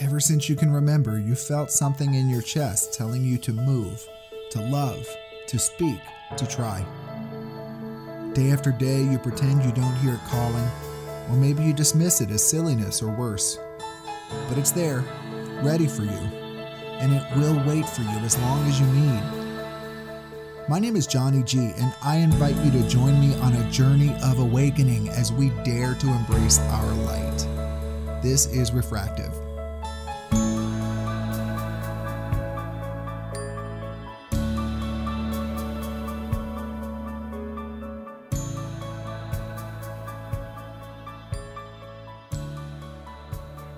Ever since you can remember, you felt something in your chest telling you to move, to love, to speak, to try. Day after day, you pretend you don't hear it calling, or maybe you dismiss it as silliness or worse. But it's there, ready for you, and it will wait for you as long as you need. My name is Johnny G, and I invite you to join me on a journey of awakening as we dare to embrace our light. This is Refractive.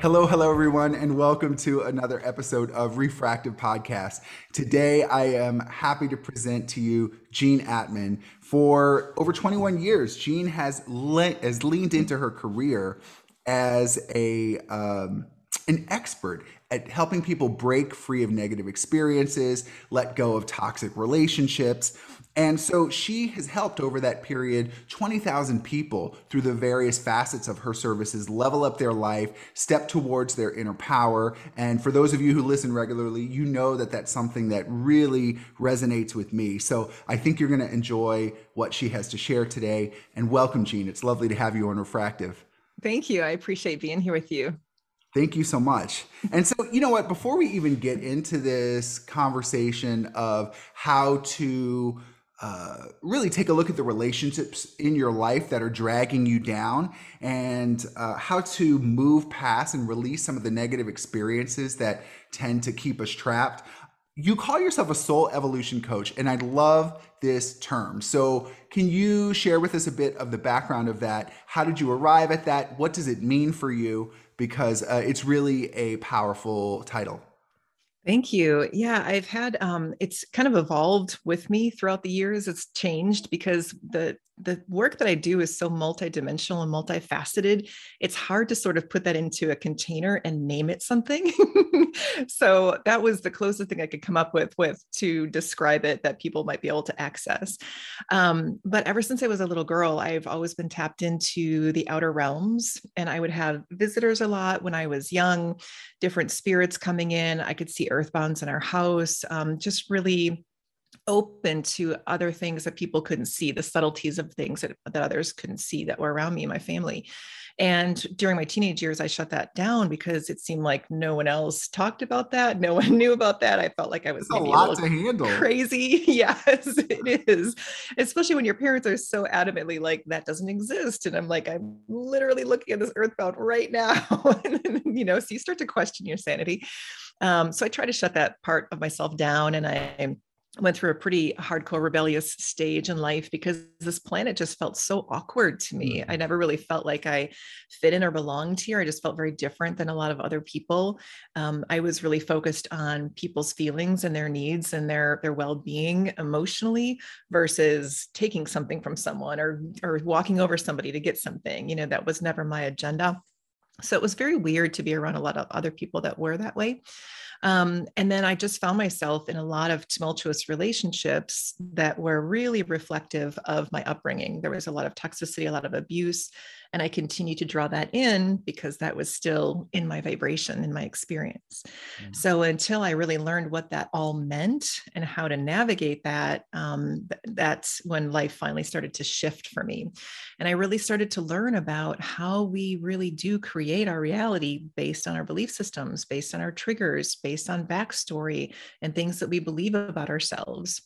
Hello, hello, everyone, and welcome to another episode of Refractive Podcast. Today, I am happy to present to you Jean Atman. For over 21 years, Jean has, le- has leaned into her career as a um, an expert at helping people break free of negative experiences, let go of toxic relationships, and so she has helped over that period 20,000 people through the various facets of her services level up their life, step towards their inner power. And for those of you who listen regularly, you know that that's something that really resonates with me. So I think you're going to enjoy what she has to share today. And welcome, Jean. It's lovely to have you on Refractive. Thank you. I appreciate being here with you. Thank you so much. And so, you know what, before we even get into this conversation of how to uh, really take a look at the relationships in your life that are dragging you down and uh, how to move past and release some of the negative experiences that tend to keep us trapped. You call yourself a soul evolution coach, and I love this term. So, can you share with us a bit of the background of that? How did you arrive at that? What does it mean for you? Because uh, it's really a powerful title. Thank you. Yeah, I've had um, it's kind of evolved with me throughout the years. It's changed because the the work that I do is so multidimensional and multifaceted. It's hard to sort of put that into a container and name it something. so that was the closest thing I could come up with with to describe it that people might be able to access. Um, but ever since I was a little girl, I've always been tapped into the outer realms, and I would have visitors a lot when I was young. Different spirits coming in. I could see earthbounds in our house. Um, just really open to other things that people couldn't see, the subtleties of things that, that others couldn't see that were around me and my family. And during my teenage years, I shut that down because it seemed like no one else talked about that. No one knew about that. I felt like I was a lot a to handle. Crazy. Yes, it is. Especially when your parents are so adamantly like, that doesn't exist. And I'm like, I'm literally looking at this earthbound right now. and, you know, so you start to question your sanity. Um, so I try to shut that part of myself down and I went through a pretty hardcore rebellious stage in life because this planet just felt so awkward to me. Mm-hmm. I never really felt like I fit in or belonged here. I just felt very different than a lot of other people. Um, I was really focused on people's feelings and their needs and their their well-being emotionally versus taking something from someone or or walking over somebody to get something. You know, that was never my agenda. So it was very weird to be around a lot of other people that were that way. Um, and then I just found myself in a lot of tumultuous relationships that were really reflective of my upbringing. There was a lot of toxicity, a lot of abuse, and I continue to draw that in because that was still in my vibration, in my experience. Mm-hmm. So until I really learned what that all meant and how to navigate that, um, th- that's when life finally started to shift for me. And I really started to learn about how we really do create our reality based on our belief systems, based on our triggers, based on backstory and things that we believe about ourselves.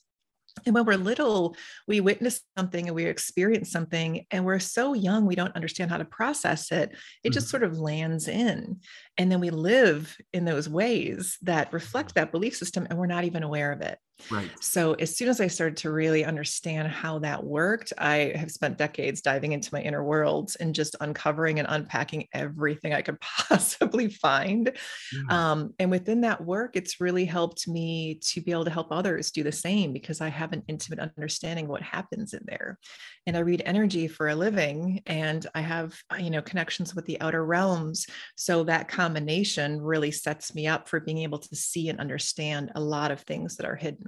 And when we're little, we witness something and we experience something, and we're so young, we don't understand how to process it. It mm-hmm. just sort of lands in. And then we live in those ways that reflect that belief system, and we're not even aware of it. Right. So as soon as I started to really understand how that worked, I have spent decades diving into my inner worlds and just uncovering and unpacking everything I could possibly find. Mm-hmm. Um, and within that work, it's really helped me to be able to help others do the same because I have an intimate understanding of what happens in there. And I read energy for a living, and I have you know connections with the outer realms. So that combination really sets me up for being able to see and understand a lot of things that are hidden.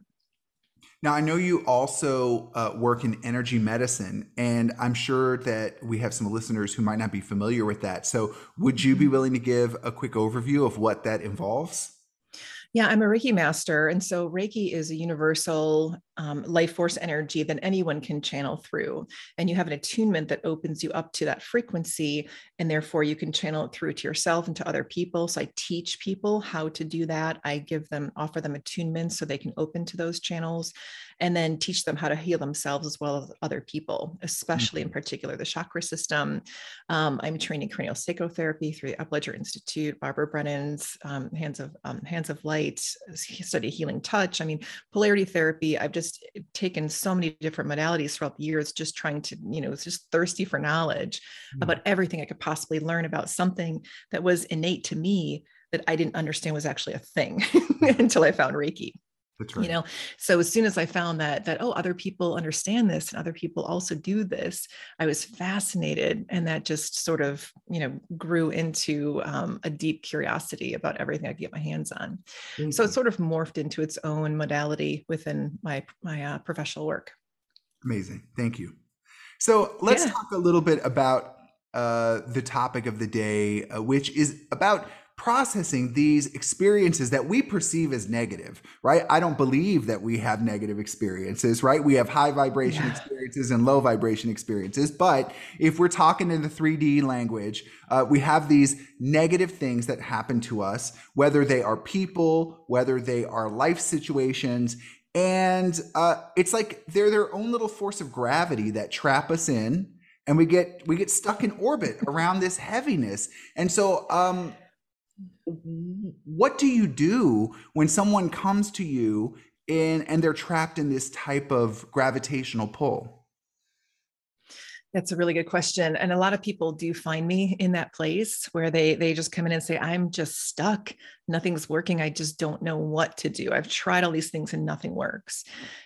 Now, I know you also uh, work in energy medicine, and I'm sure that we have some listeners who might not be familiar with that. So, would you be mm-hmm. willing to give a quick overview of what that involves? Yeah, I'm a Reiki master. And so Reiki is a universal um, life force energy that anyone can channel through. And you have an attunement that opens you up to that frequency. And therefore, you can channel it through to yourself and to other people. So I teach people how to do that. I give them, offer them attunement so they can open to those channels and then teach them how to heal themselves as well as other people, especially mm-hmm. in particular the chakra system. Um, I'm training craniosacral therapy through the Upledger Institute, Barbara Brennan's um, Hands of um, Hands of Light, study healing touch. I mean, polarity therapy. I've just taken so many different modalities throughout the years, just trying to, you know, it's just thirsty for knowledge mm-hmm. about everything I could possibly learn about something that was innate to me that I didn't understand was actually a thing until I found Reiki. That's right. You know, so as soon as I found that that oh, other people understand this and other people also do this, I was fascinated, and that just sort of you know grew into um, a deep curiosity about everything I could get my hands on. Mm-hmm. So it sort of morphed into its own modality within my my uh, professional work. Amazing, thank you. So let's yeah. talk a little bit about uh, the topic of the day, uh, which is about processing these experiences that we perceive as negative, right? I don't believe that we have negative experiences, right? We have high vibration yeah. experiences and low vibration experiences. But if we're talking in the 3D language, uh, we have these negative things that happen to us, whether they are people, whether they are life situations. And uh, it's like they're their own little force of gravity that trap us in and we get we get stuck in orbit around this heaviness and so um what do you do when someone comes to you in, and they're trapped in this type of gravitational pull? That's a really good question. And a lot of people do find me in that place where they they just come in and say, I'm just stuck. Nothing's working. I just don't know what to do. I've tried all these things and nothing works.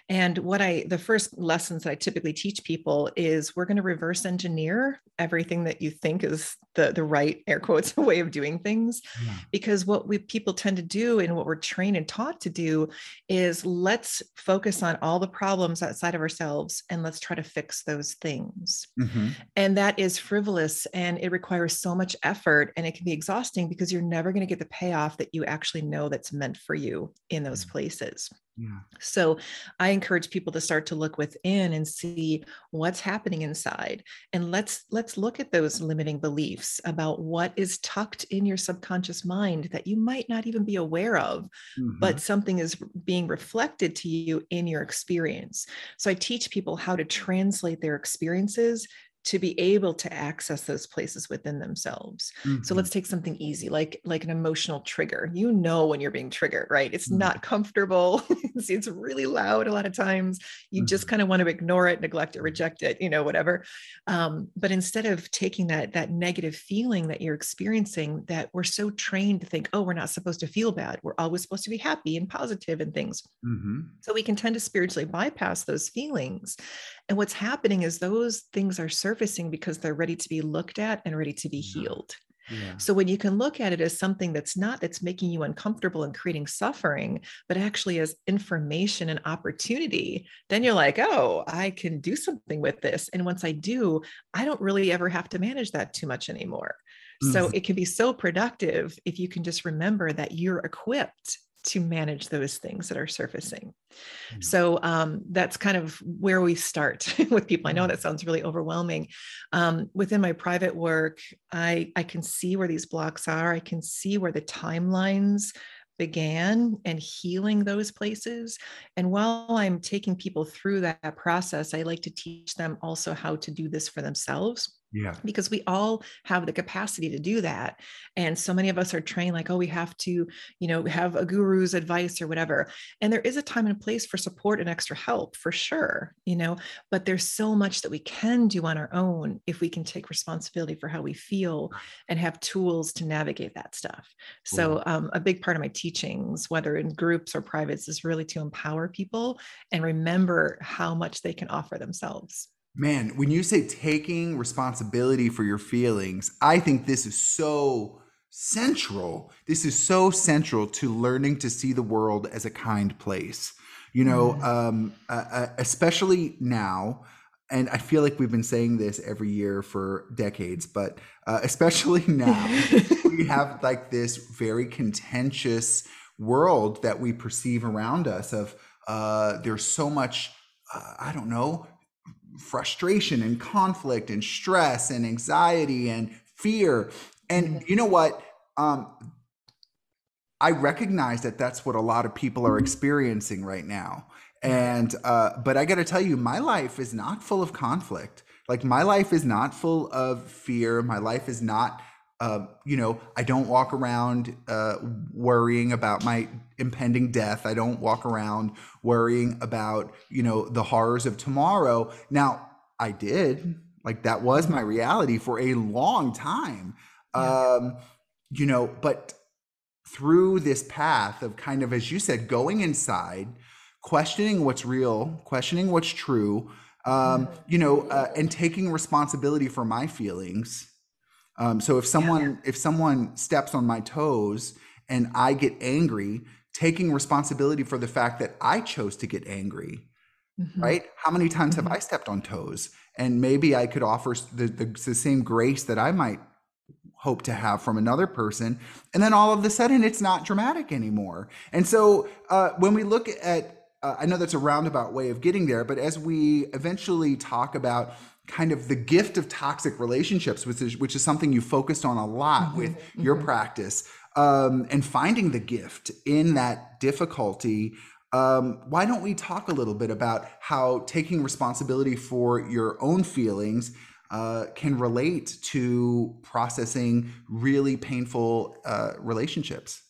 And what I the first lessons that I typically teach people is we're going to reverse engineer everything that you think is the the right air quotes way of doing things. Yeah. Because what we people tend to do and what we're trained and taught to do is let's focus on all the problems outside of ourselves and let's try to fix those things. Mm-hmm. And that is frivolous and it requires so much effort and it can be exhausting because you're never going to get the payoff that you actually know that's meant for you in those places. Yeah. So I encourage people to start to look within and see what's happening inside. And let's let's look at those limiting beliefs about what is tucked in your subconscious mind that you might not even be aware of, mm-hmm. but something is being reflected to you in your experience. So I teach people how to translate their experiences to be able to access those places within themselves. Mm-hmm. so let's take something easy like like an emotional trigger. You know when you're being triggered right? It's mm-hmm. not comfortable. It's, it's, really loud a lot of times. You mm-hmm. just kind of want to ignore it neglect it reject it you know whatever. Um, but instead of taking that that negative feeling that you're experiencing that we're so trained to think oh we're not supposed to feel bad. We're always supposed to be happy and positive and things. Mm-hmm. so we can tend to spiritually bypass those feelings and what's happening is those things are surfacing because they're ready to be looked at and ready to be healed. Yeah. So when you can look at it as something that's not that's making you uncomfortable and creating suffering, but actually as information and opportunity, then you're like, oh, I can do something with this. And once I do, I don't really ever have to manage that too much anymore. Mm-hmm. So it can be so productive if you can just remember that you're equipped to manage those things that are surfacing. Mm-hmm. So um, that's kind of where we start with people. I know that sounds really overwhelming. Um, within my private work, I, I can see where these blocks are. I can see where the timelines began and healing those places. And while I'm taking people through that process, I like to teach them also how to do this for themselves yeah. Because we all have the capacity to do that. And so many of us are trained like, oh, we have to, you know, have a guru's advice or whatever. And there is a time and place for support and extra help for sure, you know, but there's so much that we can do on our own if we can take responsibility for how we feel and have tools to navigate that stuff. So um, a big part of my teachings, whether in groups or privates, is really to empower people and remember how much they can offer themselves. Man, when you say taking responsibility for your feelings, I think this is so central. This is so central to learning to see the world as a kind place. You know, mm. um, uh, uh, especially now, and I feel like we've been saying this every year for decades, but uh, especially now, we have like this very contentious world that we perceive around us of uh, there's so much, uh, I don't know, frustration and conflict and stress and anxiety and fear. And mm-hmm. you know what? Um, I recognize that that's what a lot of people are experiencing right now. And, uh, but I got to tell you, my life is not full of conflict. Like, my life is not full of fear. My life is not uh, you know, I don't walk around uh, worrying about my impending death. I don't walk around worrying about, you know, the horrors of tomorrow. Now, I did. Like, that was my reality for a long time. Yeah. Um, you know, but through this path of kind of, as you said, going inside, questioning what's real, questioning what's true, um, mm-hmm. you know, uh, and taking responsibility for my feelings um, so if someone yeah. if someone steps on my toes and I get angry, taking responsibility for the fact that I chose to get angry, mm-hmm. right? How many times mm-hmm. have I stepped on toes? And maybe I could offer the, the, the same grace that I might hope to have from another person. And then all of a sudden, it's not dramatic anymore. And so uh, when we look at, uh, I know that's a roundabout way of getting there, but as we eventually talk about kind of the gift of toxic relationships, which is which is something you focused on a lot mm-hmm, with mm-hmm. your practice, um, and finding the gift in that difficulty. Um, why don't we talk a little bit about how taking responsibility for your own feelings uh, can relate to processing really painful uh, relationships?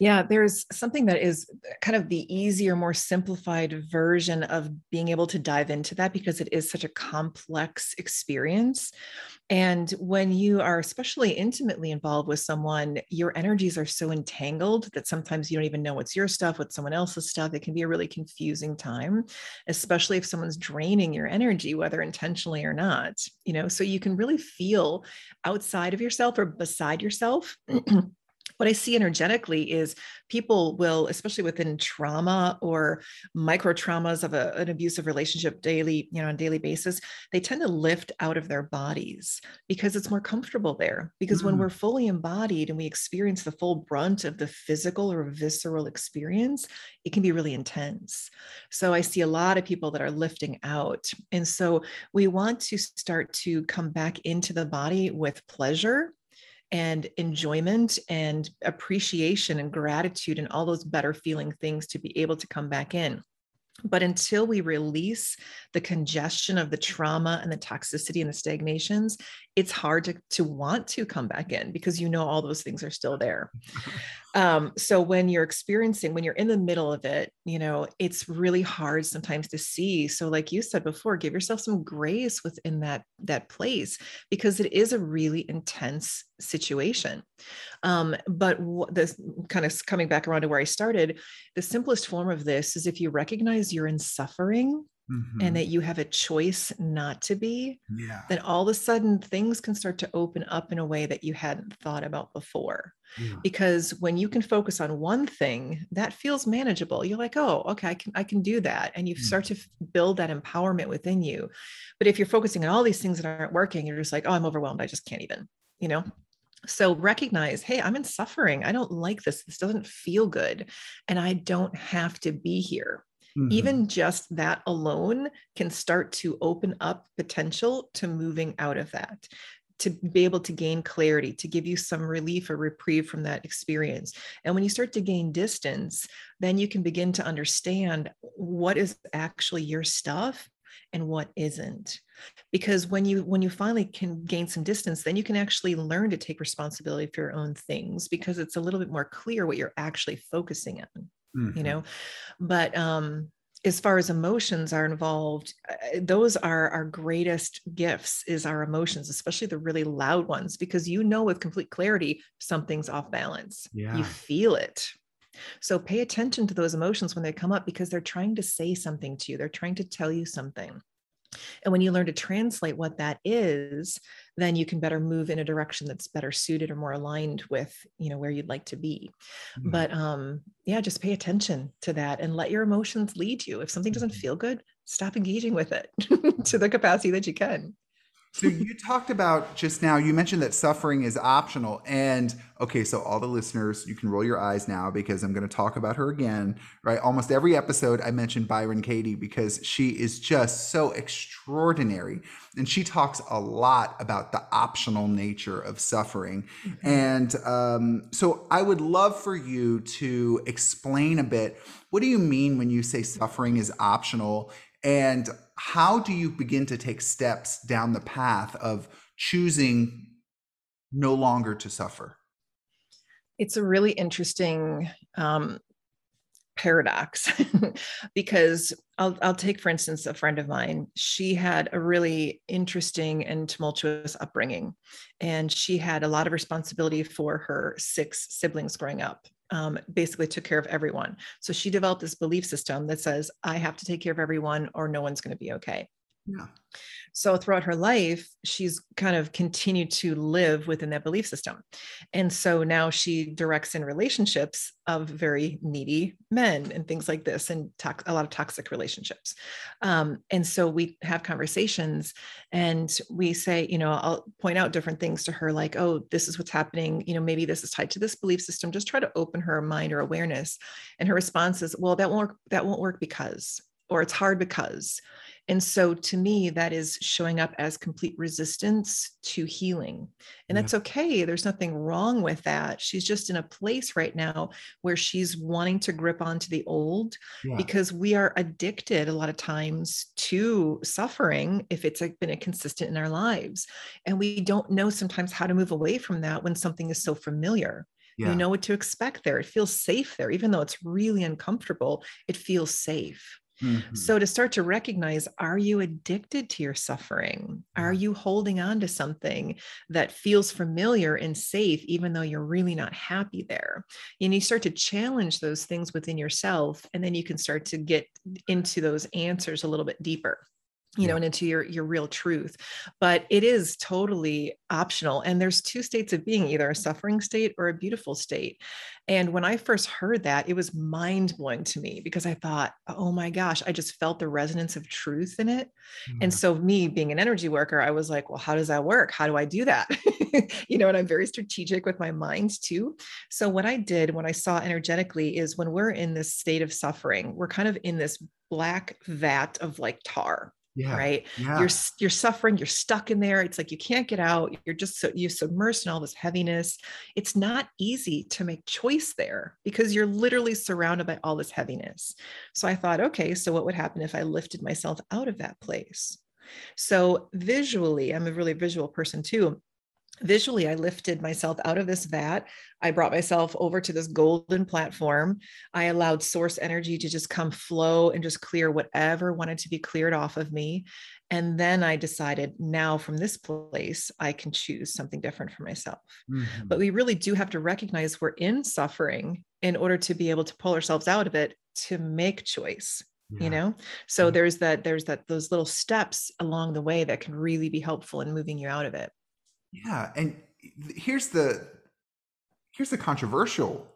Yeah, there's something that is kind of the easier, more simplified version of being able to dive into that because it is such a complex experience. And when you are especially intimately involved with someone, your energies are so entangled that sometimes you don't even know what's your stuff, what's someone else's stuff. It can be a really confusing time, especially if someone's draining your energy, whether intentionally or not. You know, so you can really feel outside of yourself or beside yourself. what I see energetically is people will, especially within trauma or micro traumas of a, an abusive relationship daily, you know, on a daily basis, they tend to lift out of their bodies because it's more comfortable there. Because mm. when we're fully embodied and we experience the full brunt of the physical or visceral experience, it can be really intense. So I see a lot of people that are lifting out. And so we want to start to come back into the body with pleasure and enjoyment and appreciation and gratitude and all those better feeling things to be able to come back in. But until we release the congestion of the trauma and the toxicity and the stagnations, it's hard to, to want to come back in because you know all those things are still there. Um, so when you're experiencing, when you're in the middle of it, you know, it's really hard sometimes to see. So, like you said before, give yourself some grace within that that place because it is a really intense situation. Um, but w- this kind of coming back around to where I started, the simplest form of this is if you recognize you're in suffering mm-hmm. and that you have a choice not to be, yeah. then all of a sudden things can start to open up in a way that you hadn't thought about before. Yeah. Because when you can focus on one thing, that feels manageable. You're like, oh, okay, I can I can do that. And you mm-hmm. start to build that empowerment within you. But if you're focusing on all these things that aren't working, you're just like, oh, I'm overwhelmed. I just can't even, you know so recognize hey i'm in suffering i don't like this this doesn't feel good and i don't have to be here Mm-hmm. Even just that alone can start to open up potential to moving out of that to be able to gain clarity, to give you some relief or reprieve from that experience. And when you start to gain distance, then you can begin to understand what is actually your stuff and what isn't because when you when you finally can gain some distance then you can actually learn to take responsibility for your own things because it's a little bit more clear what you're actually focusing on mm-hmm. you know? But um as far as emotions are involved uh, those are our greatest gifts is our emotions especially the really loud ones because you know with complete clarity something's off balance. Yeah. you feel it. So pay attention to those emotions when they come up because they're trying to say something to you. They're trying to tell you something And when you learn to translate what that is, then you can better move in a direction that's better suited or more aligned with, you know, where you'd like to be. Mm-hmm. But um, yeah, just pay attention to that and let your emotions lead you. If something doesn't mm-hmm. feel good, stop engaging with it to the capacity that you can. So you talked about just now, you mentioned that suffering is optional. And okay, so all the listeners, you can roll your eyes now because I'm going to talk about her again, right? Almost every episode I mention Byron Katie because she is just so extraordinary. And she talks a lot about the optional nature of suffering. Mm-hmm. And um, so I would love for you to explain a bit what do you mean when you say suffering is optional? And how do you begin to take steps down the path of choosing no longer to suffer? It's a really interesting um, paradox because I'll, I'll take, for instance, a friend of mine. She had a really interesting and tumultuous upbringing, and she had a lot of responsibility for her six siblings growing up um, basically took care of everyone. So she developed this belief system that says, I have to take care of everyone or no one's going to be okay. Yeah. So throughout her life, she's kind of continued to live within that belief system. And so now she directs in relationships of very needy men and things like this, and to- a lot of toxic relationships. Um, and so we have conversations and we say, you know, I'll point out different things to her, like, oh, this is what's happening. You know, maybe this is tied to this belief system. Just try to open her mind or awareness. And her response is, well, that won't work. That won't work because, or it's hard because and so to me, that is showing up as complete resistance to healing. And yeah. that's okay. There's nothing wrong with that. She's just in a place right now where she's wanting to grip onto the old yeah. because we are addicted a lot of times to suffering if it's been a consistent in our lives. And we don't know sometimes how to move away from that when something is so familiar. Yeah. You know what to expect there. It feels safe there, even though it's really uncomfortable, it feels safe. Mm-hmm. So, to start to recognize are you addicted to your suffering? Are you holding on to something that feels familiar and safe, even though you're really not happy there? And you start to challenge those things within yourself, and then you can start to get into those answers a little bit deeper you know, and into your your real truth. But it is totally optional. And there's two states of being, either a suffering state or a beautiful state. And when I first heard that, it was mind blowing to me because I thought, oh my gosh, I just felt the resonance of truth in it. Mm-hmm. And so, me being an energy worker, I was like, well, how does that work? How do I do that? you know, and I'm very strategic with my mind too. So, what I did when I saw energetically is when we're in this state of suffering, we're kind of in this black vat of like tar yeah. right yeah. you're you're suffering you're stuck in there it's like you can't get out you're just so you're submersed in all this heaviness it's not easy to make choice there because you're literally surrounded by all this heaviness so i thought okay so what would happen if i lifted myself out of that place so visually i'm a really visual person too visually i lifted myself out of this vat i brought myself over to this golden platform i allowed source energy to just come flow and just clear whatever wanted to be cleared off of me and then i decided now from this place i can choose something different for myself mm-hmm. but we really do have to recognize we're in suffering in order to be able to pull ourselves out of it to make choice yeah. you know so mm-hmm. there's that there's that those little steps along the way that can really be helpful in moving you out of it yeah, and here's the here's the controversial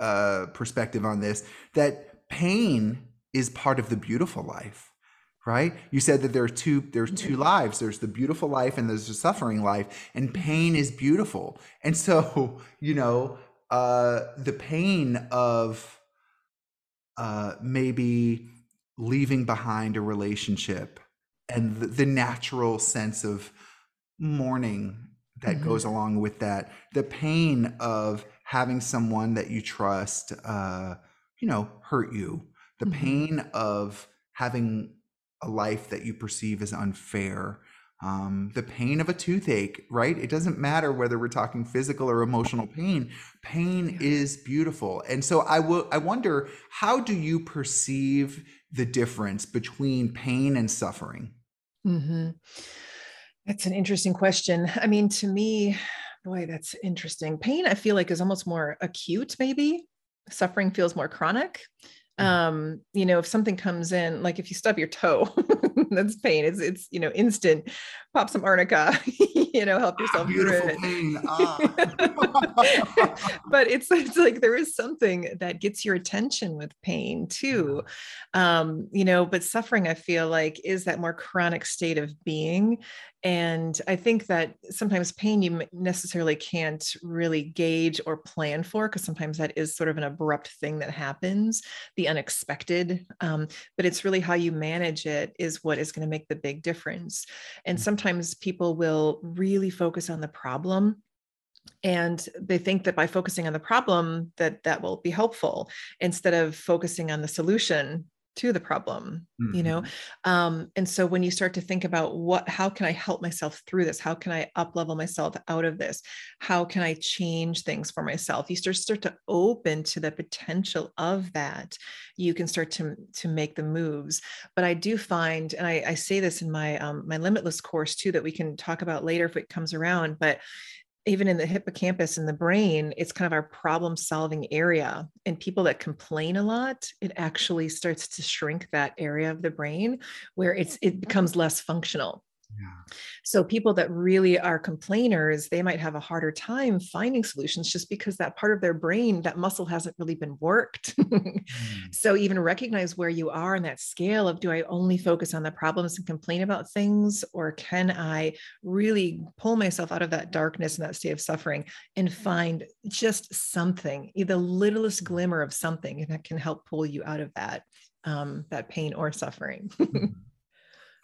uh, perspective on this that pain is part of the beautiful life right? You said that there are two there's two lives. There's the beautiful life and there's the suffering life and pain is beautiful. And so you know uh the pain of uh maybe leaving behind a relationship and the, the natural sense of mourning that mm-hmm. goes along with that the pain of having someone that you trust uh you know hurt you the mm-hmm. pain of having a life that you perceive as unfair um, the pain of a toothache right it doesn't matter whether we're talking physical or emotional pain pain is beautiful and so i will i wonder how do you perceive the difference between pain and suffering mm-hmm. That's an interesting question. I mean, to me, boy, that's interesting. Pain, I feel like, is almost more acute, maybe. Suffering feels more chronic. Mm. Um, you know, if something comes in, like if you stub your toe, that's pain. It's it's you know instant. Pop some arnica, you know, help yourself Beautiful through pain. Ah. but it's it's like there is something that gets your attention with pain too. Um, you know, but suffering, I feel like, is that more chronic state of being. And I think that sometimes pain you necessarily can't really gauge or plan for because sometimes that is sort of an abrupt thing that happens, the unexpected. Um, but it's really how you manage it is what is going to make the big difference. And Mm. sometimes people will really focus on the problem and they think that by focusing on the problem that that will be helpful instead of focusing on the solution to the problem you know? Mhm. um, and so when you start to think about what how can i help myself through this? How can i up level myself out of this? How can i change things for myself? You start start to open to the potential of that. You can start to to make the moves. But i do find and i, I say this in my um, my limitless course too that we can talk about later if it comes around but even in the hippocampus in the brain, it's kind of our problem solving area. And people that complain a lot, it actually starts to shrink that area of the brain where it's it mm-hmm. becomes less functional. Yeah. So people that really are complainers, they might have a harder time finding solutions just because that part of their brain, that muscle hasn't really been worked. Mm. so even recognize where you are in that scale of do I only focus on the problems and complain about things or can I really pull myself out of that darkness and that state of suffering and find just something, the littlest glimmer of something that can help pull you out of that um, that pain or suffering.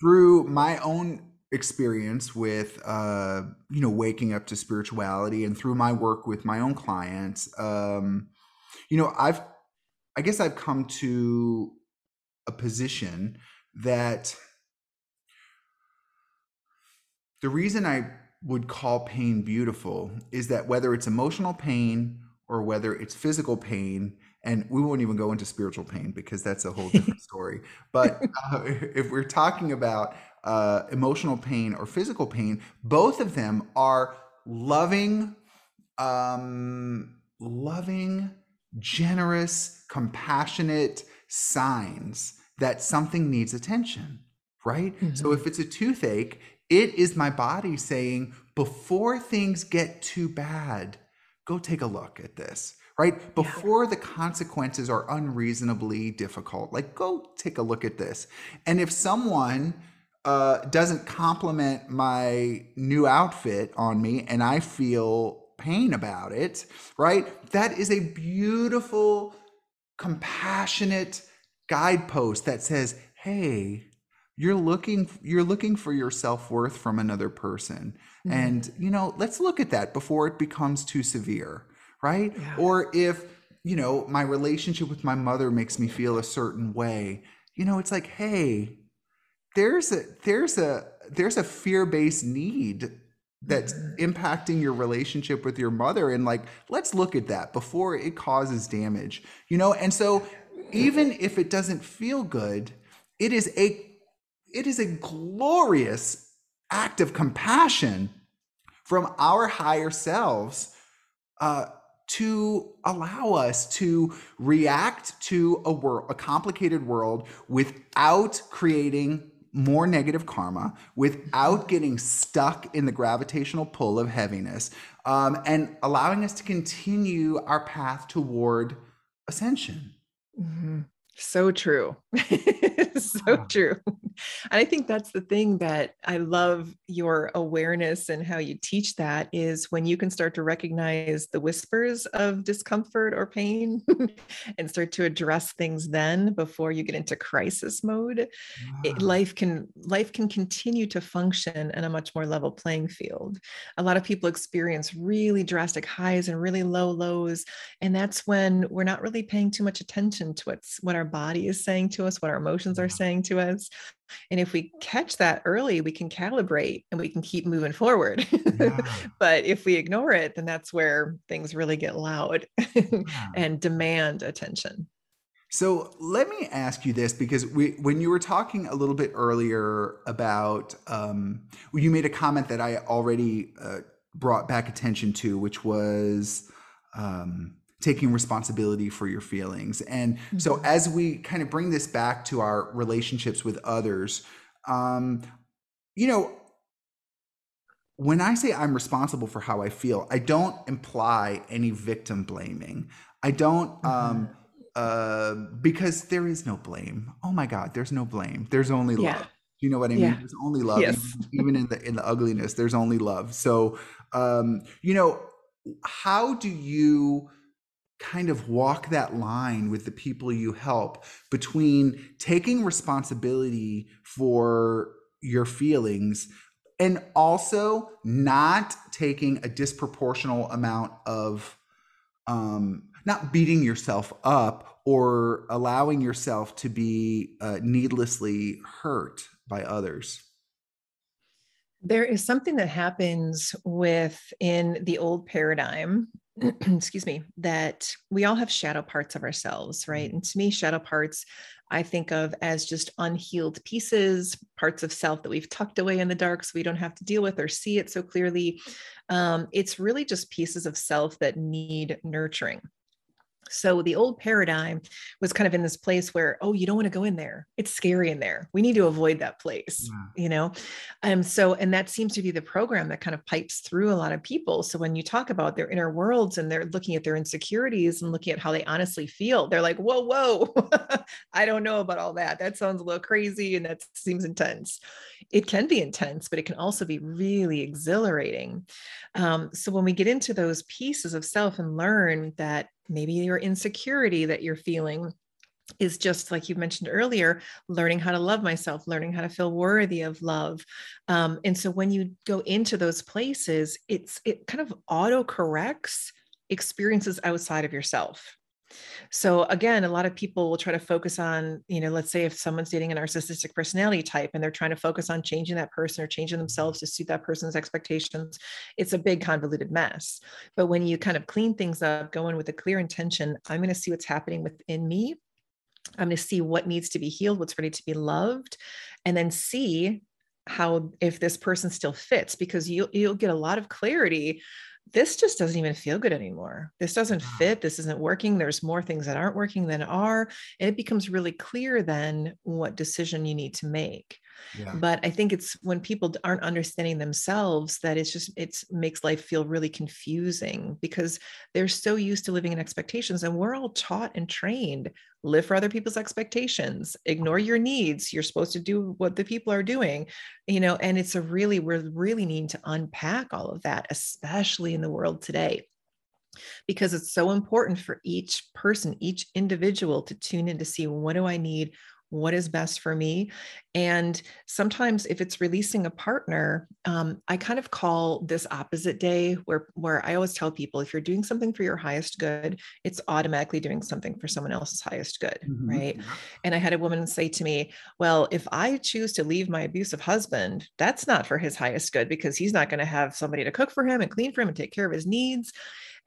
through my own experience with uh you know waking up to spirituality and through my work with my own clients um you know i've i guess i've come to a position that the reason i would call pain beautiful is that whether it's emotional pain or whether it's physical pain and we won't even go into spiritual pain because that's a whole different story but uh, if we're talking about uh, emotional pain or physical pain both of them are loving um, loving generous compassionate signs that something needs attention right? So Mhm. if it's a toothache it is my body saying before things get too bad go take a look at this right? Before the consequences are unreasonably difficult like go take a look at this. And if someone uh, doesn't compliment my new outfit on me and i feel pain about it right that is a beautiful compassionate guidepost that says hey you're looking you're looking for your self-worth from another person Mhm. and you know let's look at that before it becomes too severe right Yeah. or if you know my relationship with my mother makes me feel a certain way you know it's like hey there's a there's a there's a fear-based need that's Mhm. impacting your relationship with your mother and like let's look at that before it causes damage you know and so even if it doesn't feel good it is a it is a glorious act of compassion from our higher selves uh, to allow us to react to a world, a complicated world, without creating more negative karma, without getting stuck in the gravitational pull of heaviness, um, and allowing us to continue our path toward ascension. Mhm. So true. so Wow. true. And I think that's the thing that I love your awareness and how you teach that is when you can start to recognize the whispers of discomfort or pain and start to address things then before you get into crisis mode it, life can life can continue to function in a much more level playing field a lot of people experience really drastic highs and really low lows and that's when we're not really paying too much attention to what's what our body is saying to us what our emotions are saying to us and if we catch that early we can calibrate and we can keep moving forward Yeah. but if we ignore it then that's where things really get loud Yeah. and demand attention So let me ask you this because we, when you were talking a little bit earlier about, um, you made a comment that I already uh, brought back attention to, which was um, taking responsibility for your feelings. And so Mhm. as we kind of bring this back to our relationships with others, Um, you know, when I say I'm responsible for how I feel, I don't imply any victim blaming. I don't um Mhm. uh because there is no blame. Oh my God, there's no blame. There's only Yeah. love. You know what I mean? Yeah. There's only love. Yes. Even, even in the in the ugliness, there's only love. So um, you know, how do you kind of walk that line with the people you help between taking responsibility for your feelings and also not taking a disproportional amount of um, not beating yourself up or allowing yourself to be uh, needlessly hurt by others. There is something that happens within the old paradigm, excuse me, that we all have shadow parts of ourselves, right? Mhm. And to me, shadow parts I think of as just unhealed pieces, parts of self that we've tucked away in the dark so we don't have to deal with or see it so clearly. Um, it's really just pieces of self that need nurturing. So the old paradigm was kind of in this place where, oh, you don't want to go in there. It's scary in there. We need to avoid that place, Yeah. you know? Um, so, and that seems to be the program that kind of pipes through a lot of people. So when you talk about their inner worlds and they're looking at their insecurities and looking at how they honestly feel, they're like, whoa, whoa, I don't know about all that. That sounds a little crazy and that seems intense. It can be intense, but it can also be really exhilarating. Um, so when we get into those pieces of self and learn that maybe your insecurity that you're feeling is just like you mentioned earlier learning how to love myself learning how to feel worthy of love um, and so when you go into those places it's it kind of auto corrects experiences outside of yourself so again, a lot of people will try to focus on, you know, let's say if someone's dating a narcissistic personality type and they're trying to focus on changing that person or changing themselves to suit that person's expectations, it's a big convoluted mess. But when you kind of clean things up, go in with a clear intention, I'm going to see what's happening within me. I'm going to see what needs to be healed, what's ready to be loved, and then see how if this person still fits because you you'll get a lot of clarity this just doesn't even feel good anymore. This doesn't mm. fit. This isn't working. There's more things that aren't working than are. And it becomes really clear then what decision you need to make. But I think it's when people aren't understanding themselves that it's just it makes life feel really confusing because they're so used to living in expectations and we're all taught and trained live for other people's expectations ignore your needs you're supposed to do what the people are doing you know and it's a really we're really needing to unpack all of that especially in the world today because it's so important for each person each individual to tune in to see what do i need what is best for me and sometimes if it's releasing a partner um, i kind of call this opposite day where where i always tell people if you're doing something for your highest good it's automatically doing something for someone else's highest good Mhm. right and I had a woman say to me, Well, if I choose to leave my abusive husband, that's not for his highest good because he's not going to have somebody to cook for him and clean for him and take care of his needs.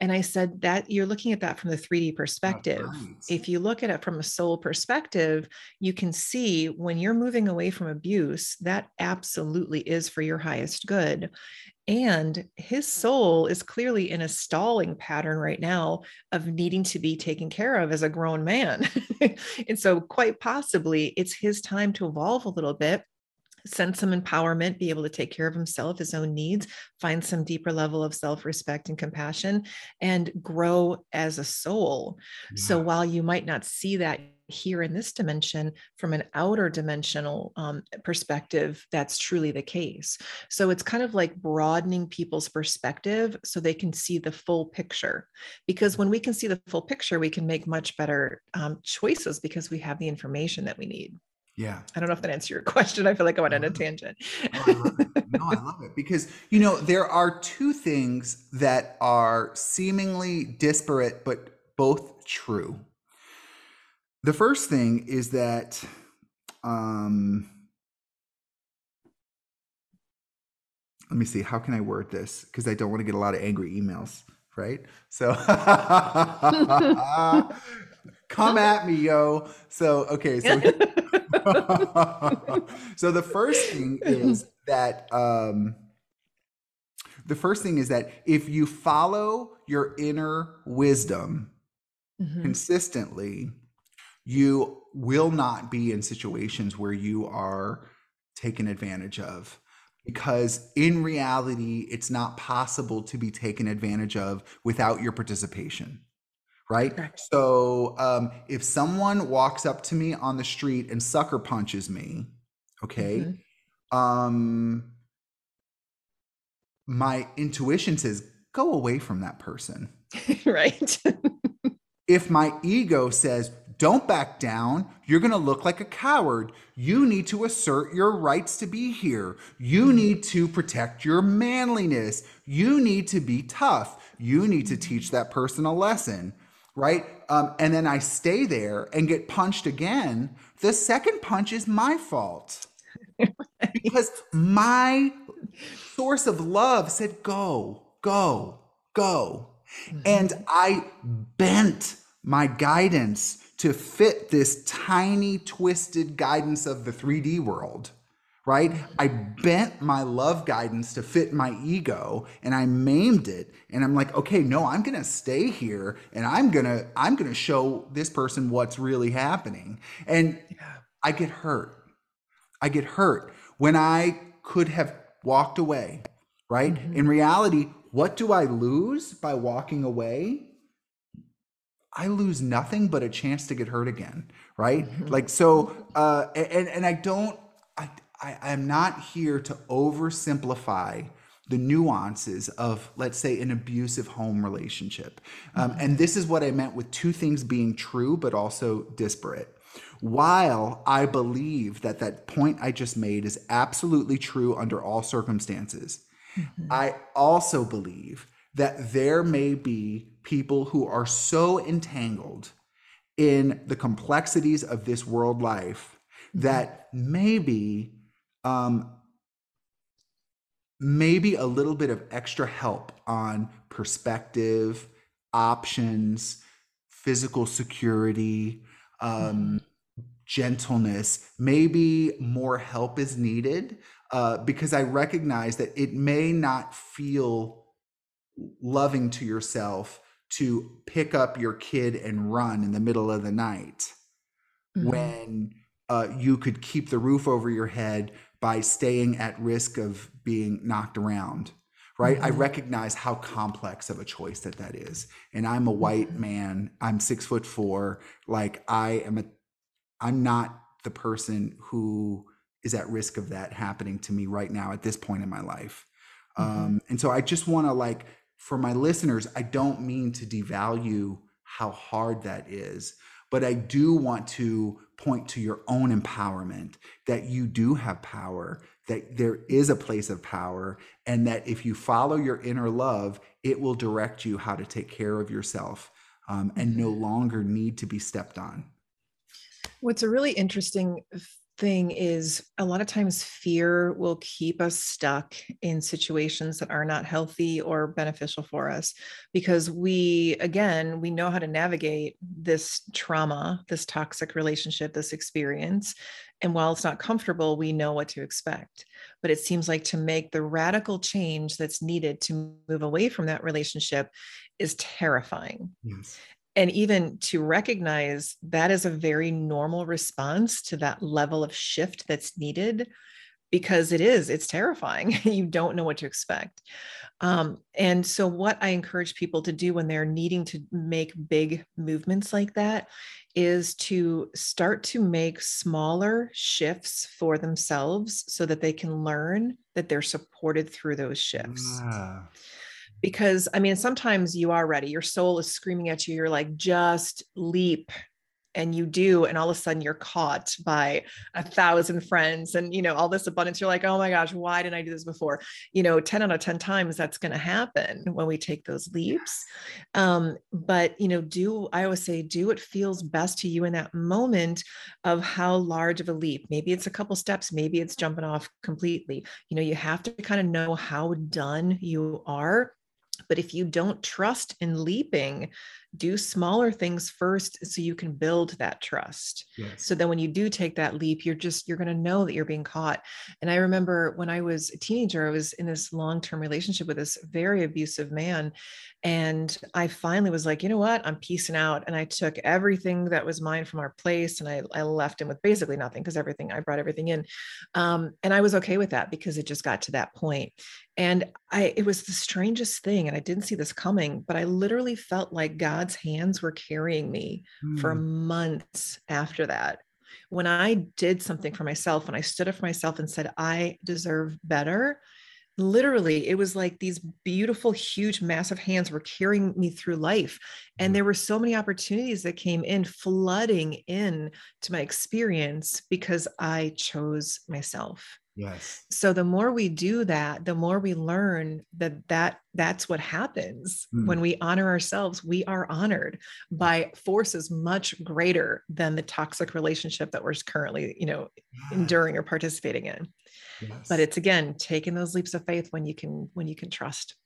And I said, That you're looking at that from the 3D perspective. right. If you look at it from a soul perspective, you can see when you're moving away from abuse, that absolutely is for your highest good. And his soul is clearly in a stalling pattern right now of needing to be taken care of as a grown man. and so, quite possibly, it's his time to evolve a little bit. Sense some empowerment, be able to take care of himself, his own needs, find some deeper level of self respect and compassion, and grow as a soul. So while you might not see that here in this dimension, from an outer dimensional um, perspective, that's truly the case. So it's kind of like broadening people's perspective so they can see the full picture. Because when we can see the full picture, we can make much better um, choices because we have the information that we need. Yeah. I don't know if that answers your question. I feel like I went on a Mhm. tangent. Oh, I love it. No, I love it because you know there are two things that are seemingly disparate but both true. The first thing is that um let me see how can I word this because I don't want to get a lot of angry emails, right? So come at me, yo. So okay, so so the first thing is that um, the first thing is that if you follow your inner wisdom Mhm. consistently, you will not be in situations where you are taken advantage of because in reality, it's not possible to be taken advantage of without your participation. Right. Correct. So um, if someone walks up to me on the street and sucker punches me, okay, Mhm. um, my intuition says, go away from that person. right. If my ego says, don't back down, you're going to look like a coward. You need to assert your rights to be here. You need to protect your manliness. You need to be tough. You need to teach that person a lesson, right? Um, and then I stay there and get punched again. The second punch is my fault because my source of love said, go, go, go. And I bent my guidance to fit this tiny, twisted guidance of the 3D world, right? I bent my love guidance to fit my ego and I maimed it. And I'm like, okay, no, I'm gonna stay here and I'm gonna, I'm gonna show this person what's really happening. And Yeah. I get hurt. I get hurt when I could have walked away, right? Mhm. In reality, what do I lose by walking away? I lose nothing but a chance to get hurt again, right? Mhm. Like so uh and and I don't I, I I'm not here to oversimplify the nuances of let's say an abusive home relationship. Um, and this is what I meant with two things being true but also disparate. While I believe that that point I just made is absolutely true under all circumstances, Mhm. I also believe that there may be people who are so entangled in the complexities of this world life that maybe um, maybe a little bit of extra help on perspective options physical security um, gentleness maybe more help is needed uh, because i recognize that it may not feel loving to yourself to pick up your kid and run in the middle of the night Mhm. when uh, you could keep the roof over your head by staying at risk of being knocked around right i Mhm. recognize how complex of a choice that that is and i'm a white Mhm. man i'm six foot four like i am a i'm not the person who is at risk of that happening to me right now at this point in my life Mhm. um, and so i just want to like for my listeners i don't mean to devalue how hard that is but i do want to point to your own empowerment that you do have power that there is a place of power and that if you follow your inner love it will direct you how to take care of yourself um, and no longer need to be stepped on. What's a really interesting thing is a lot of times fear will keep us stuck in situations that are not healthy or beneficial for us because we, again, we know how to navigate this trauma, this toxic relationship, this experience. And while it's not comfortable, we know what to expect. But it seems like to make the radical change that's needed to move away from that relationship is terrifying yes and even to recognize that is a very normal response to that level of shift that's needed because it is it's terrifying. You don't know what to expect. Um, and so what i encourage people to do when they're needing to make big movements like that is to start to make smaller shifts for themselves so that they can learn that they're supported through those shifts. Ah, because I mean, sometimes you are ready. Your soul is screaming at you. You're like, just leap. And you do. And all of a sudden you're caught by a thousand friends and, you know, all this abundance. You're like, oh my gosh, why didn't I do this before? You know, 10 out of 10 times that's going to happen when we take those leaps. Um, but, you know, do, I always say, do what feels best to you in that moment of how large of a leap. Maybe it's a couple steps, maybe it's jumping off completely. You know, you have to kind of know how done you are But if you don't trust in leaping, do smaller things first so you can build that trust. Yes. So then when you do take that leap, you're just, you're going to know that you're being caught. And I remember when I was a teenager, I was in this long term relationship with this very abusive man. And I finally was like, you know what? I'm piecing out. And I took everything that was mine from our place and I, I left him with basically nothing because everything, I brought everything in. Um, and I was okay with that because it just got to that point. And I, it was the strangest thing. And I didn't see this coming, but I literally felt like God's hands were carrying me mm. for months after that. When I did something for myself, when I stood up for myself and said, I deserve better, literally it was like these beautiful huge massive hands were carrying me through life and hmm. there were so many opportunities that came in flooding in to my experience because i chose myself Yes. So the more we do that, the more we learn that that that's what happens mm. when we honor ourselves. We are honored by forces much greater than the toxic relationship that we're currently, you know, enduring or participating in. Yes. But it's again taking those leaps of faith when you can when you can trust.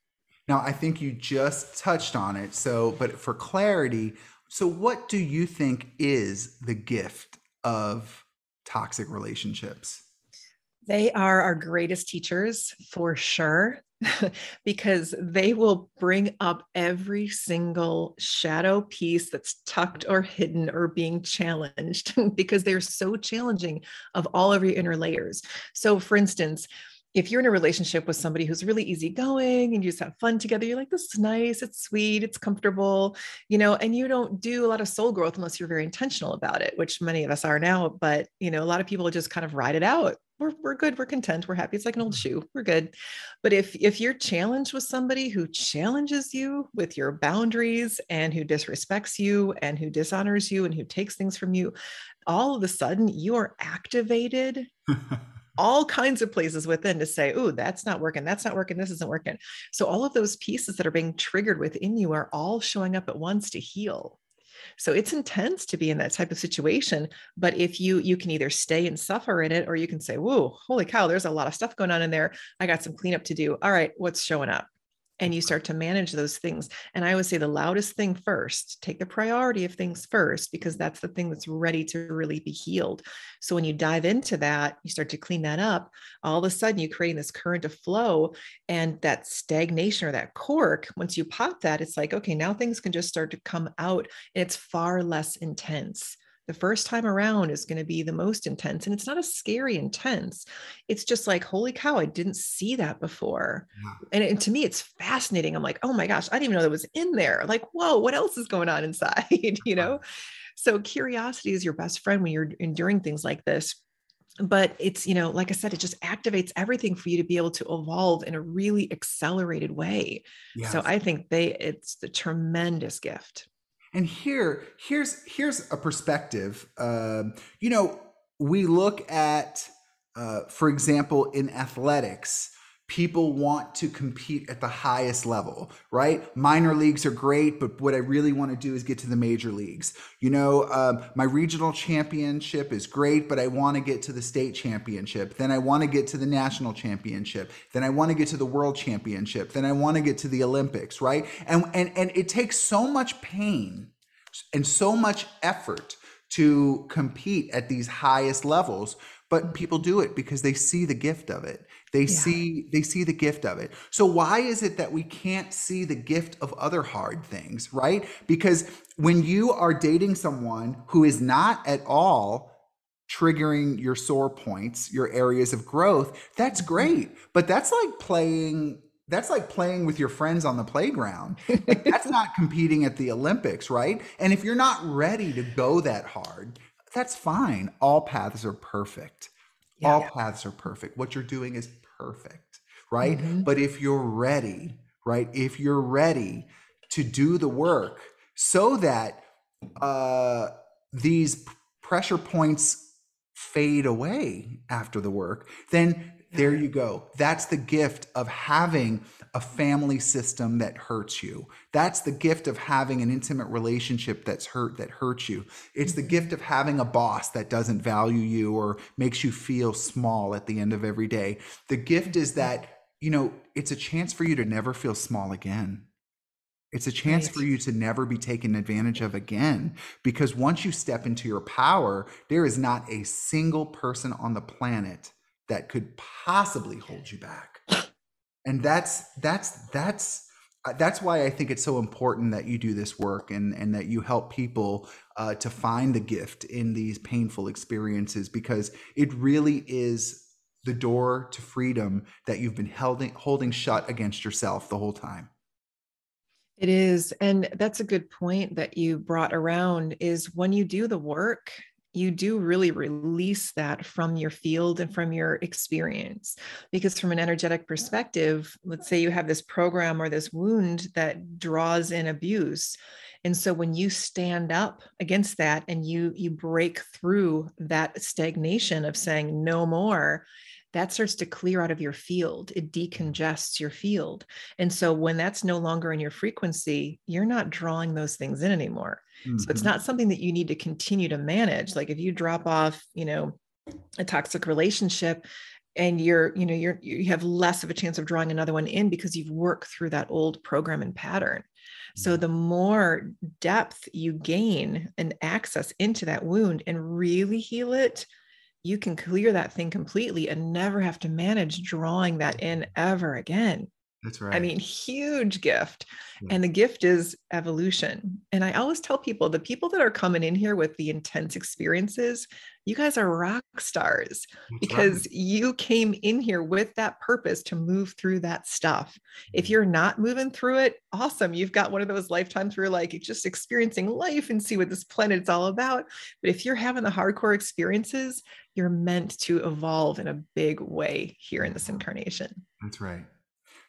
Now, I think you just touched on it. So, but for clarity, so what do you think is the gift of toxic relationships? They are our greatest teachers for sure, because they will bring up every single shadow piece that's tucked or hidden or being challenged because they're so challenging of all of your inner layers. So, for instance, if you're in a relationship with somebody who's really easygoing and you just have fun together, you're like, this is nice, it's sweet, it's comfortable, you know, and you don't do a lot of soul growth unless you're very intentional about it, which many of us are now. But, you know, a lot of people just kind of ride it out. We're, we're good, we're content, we're happy. It's like an old mm. shoe, we're good. But if if you're challenged with somebody who challenges you with your boundaries and who disrespects you and who dishonors you and who takes things from you, all of a sudden you are activated all kinds of places within to say, oh, that's not working, that's not working, this isn't working. So all of those pieces that are being triggered within you are all showing up at once to heal. So it's intense to be in that type of situation. But if you you can either stay and suffer in it, or you can say, whoa, holy cow, there's a lot of stuff going on in there. I got some cleanup to do. All right, what's showing up? And you start to manage those things. And I would say the loudest thing first, take the priority of things first, because that's the thing that's ready to really be healed. So when you dive into that, you start to clean that up, all of a sudden you're creating this current of flow and that stagnation or that cork, once you pop that, it's like, okay, now things can just start to come out and it's far less intense the first time around is going to be the most intense and it's not a scary intense. It's just like holy cow i didn't see that before. Yeah. and, and, to me it's fascinating. I'm like oh my gosh i didn't even know that was in there. Like whoa what else is going on inside? You know? So curiosity is your best friend when you're enduring things like this but it's you know like i said it just activates everything for you to be able to evolve in a really accelerated way. Yes. so i think they it's the tremendous gift and here, here's here's a perspective. Uh, you know, we look at, uh, for example, in athletics, people want to compete at the highest level, right? Minor leagues are great, but what I really want to do is get to the major leagues. You know, um, my regional championship is great, but I want to get to the state championship. Then I want to get to the national championship. Then I want to get to the world championship. Then I want to get to the Olympics, right? And and and it takes so much pain and so much effort to compete at these highest levels but people do it because they see the gift of it they yeah. see they see the gift of it so why is it that we can't see the gift of other hard things right because when you are dating someone who is not at all triggering your sore points your areas of growth that's mm-hmm. great but that's like playing that's like playing with your friends on the playground. Like, that's not competing at the Olympics, right? And if you're not ready to go that hard, that's fine. All paths are perfect. Yeah, All paths are perfect. What you're doing is perfect, right? Mm-hmm. But if you're ready, right? If you're ready to do the work so that uh, these pressure points fade away after the work, then there you go. That's the gift of having a family system that hurts you. That's the gift of having an intimate relationship that's hurt that hurts you. It's the gift of having a boss that doesn't value you or makes you feel small at the end of every day. The gift is that, you know, it's a chance for you to never feel small again. It's a chance Right. for you to never be taken advantage of again. Because once you step into your power, there is not a single person on the planet that could possibly hold you back. And that's that's that's uh, that's why I think it's so important that you do this work and and that you help people uh, to find the gift in these painful experiences because it really is the door to freedom that you've been holding holding shut against yourself the whole time. It is. And that's a good point that you brought around is when you do the work, you do really release that from your field and from your experience. Because from an energetic perspective, let's say you have this program or this wound that draws in abuse. And so when you stand up against that and you you break through that stagnation of saying no more, that starts to clear out of your field. It decongests your field. And so when that's no longer in your frequency, you're not drawing those things in anymore. So it's Mhm. not something that you need to continue to manage. Like if you drop off, you know, a toxic relationship and you're, you know, you're you have less of a chance of drawing another one in because you've worked through that old program and pattern. So the more depth you gain and access into that wound and really heal it, you can clear that thing completely and never have to manage drawing that in ever again. That's right. I mean, huge gift. Yeah. And the gift is evolution. And I always tell people the people that are coming in here with the intense experiences, you guys are rock stars That's right. because you came in here with that purpose to move through that stuff. If Mhm. you're not moving through it, awesome. You've got one of those lifetimes where you're like just experiencing life and see what this planet's all about. But if you're having the hardcore experiences, you're meant to evolve in a big way here in this incarnation. That's right.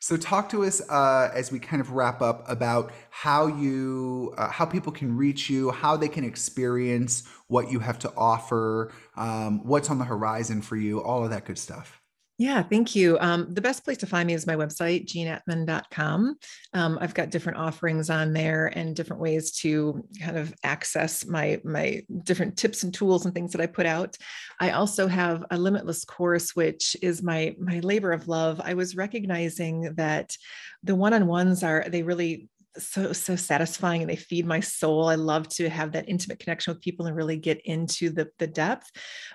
So talk to us uh, as we kind of wrap up about how you, uh, how people can reach you, how they can experience what you have to offer, um, what's on the horizon for you, all of that good stuff. Yeah, thank you. Um, the best place to find me is my website, jeanatman.com. Um, I've got different offerings on there and different ways to kind of access my my different tips and tools and things that I put out. I also have a limitless course, which is my my labor of love. I was recognizing that the one-on-ones are they really so so satisfying and they feed my soul. I love to have that intimate connection with people and really get into the the depth.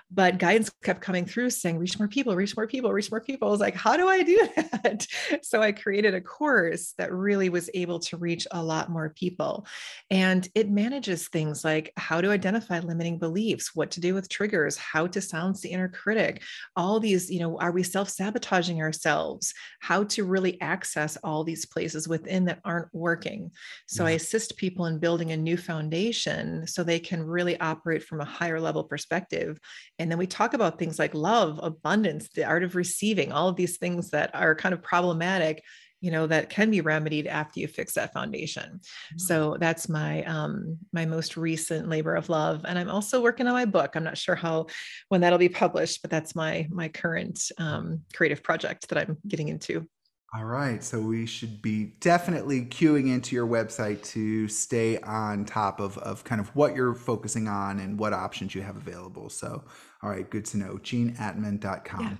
But guidance kept coming through saying, reach more people, reach more people, reach more people. I was like, how do I do that? So I created a course that really was able to reach a lot more people. And it manages things like how to identify limiting beliefs, what to do with triggers, how to silence the inner critic, all these, you know, are we self-sabotaging ourselves? How to really access all these places within that aren't working. So I assist people in building a new foundation so they can really operate from a higher level perspective. And then we talk about things like love, abundance, the art of receiving, all of these things that are kind of problematic, you know, that can be remedied after you fix that foundation. So that's my um my most recent labor of love. And I'm also working on my book. I'm not sure how when that'll be published, but that's my my current um creative project that I'm getting into. All right. So we should be definitely queuing into your website to stay on top of, of kind of what you're focusing on and what options you have available. So, all right, good to know. GeneAtman.com. Yeah.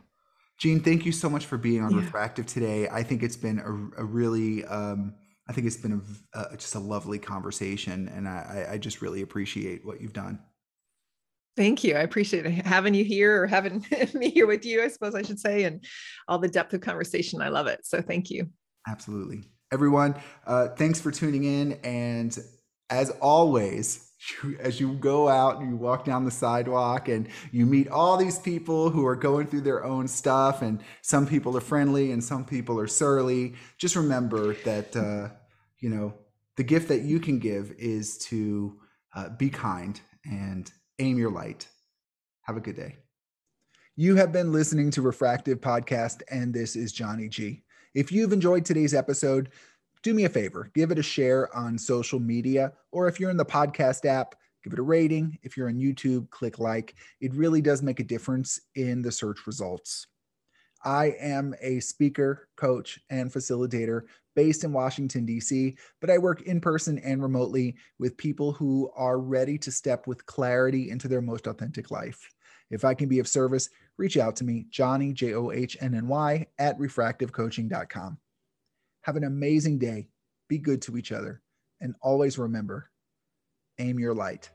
Gene, thank you so much for being on Yeah. Refractive today. I think it's been a, a really, um, I think it's been a, uh, just a lovely conversation, and I I just really appreciate what you've done. Thank you. I appreciate having you here or having me here with you, I suppose I should say, and all the depth of conversation. I love it. So thank you. Absolutely. Everyone, uh, thanks for tuning in. And as always, as you go out and you walk down the sidewalk and you meet all these people who are going through their own stuff, and some people are friendly and some people are surly, just remember that, uh, you know, the gift that you can give is to uh, be kind and aim your light. Have a good day. You have been listening to Refractive Podcast, and this is Johnny G. If you've enjoyed today's episode, do me a favor, give it a share on social media, or if you're in the podcast app, give it a rating. If you're on YouTube, click like. It really does make a difference in the search results. I am a speaker, coach, and facilitator based in Washington, D.C., but I work in person and remotely with people who are ready to step with clarity into their most authentic life. If I can be of service, reach out to me, Johnny, J O H N N Y, at refractivecoaching.com. Have an amazing day be good to each other, and always remember aim your light.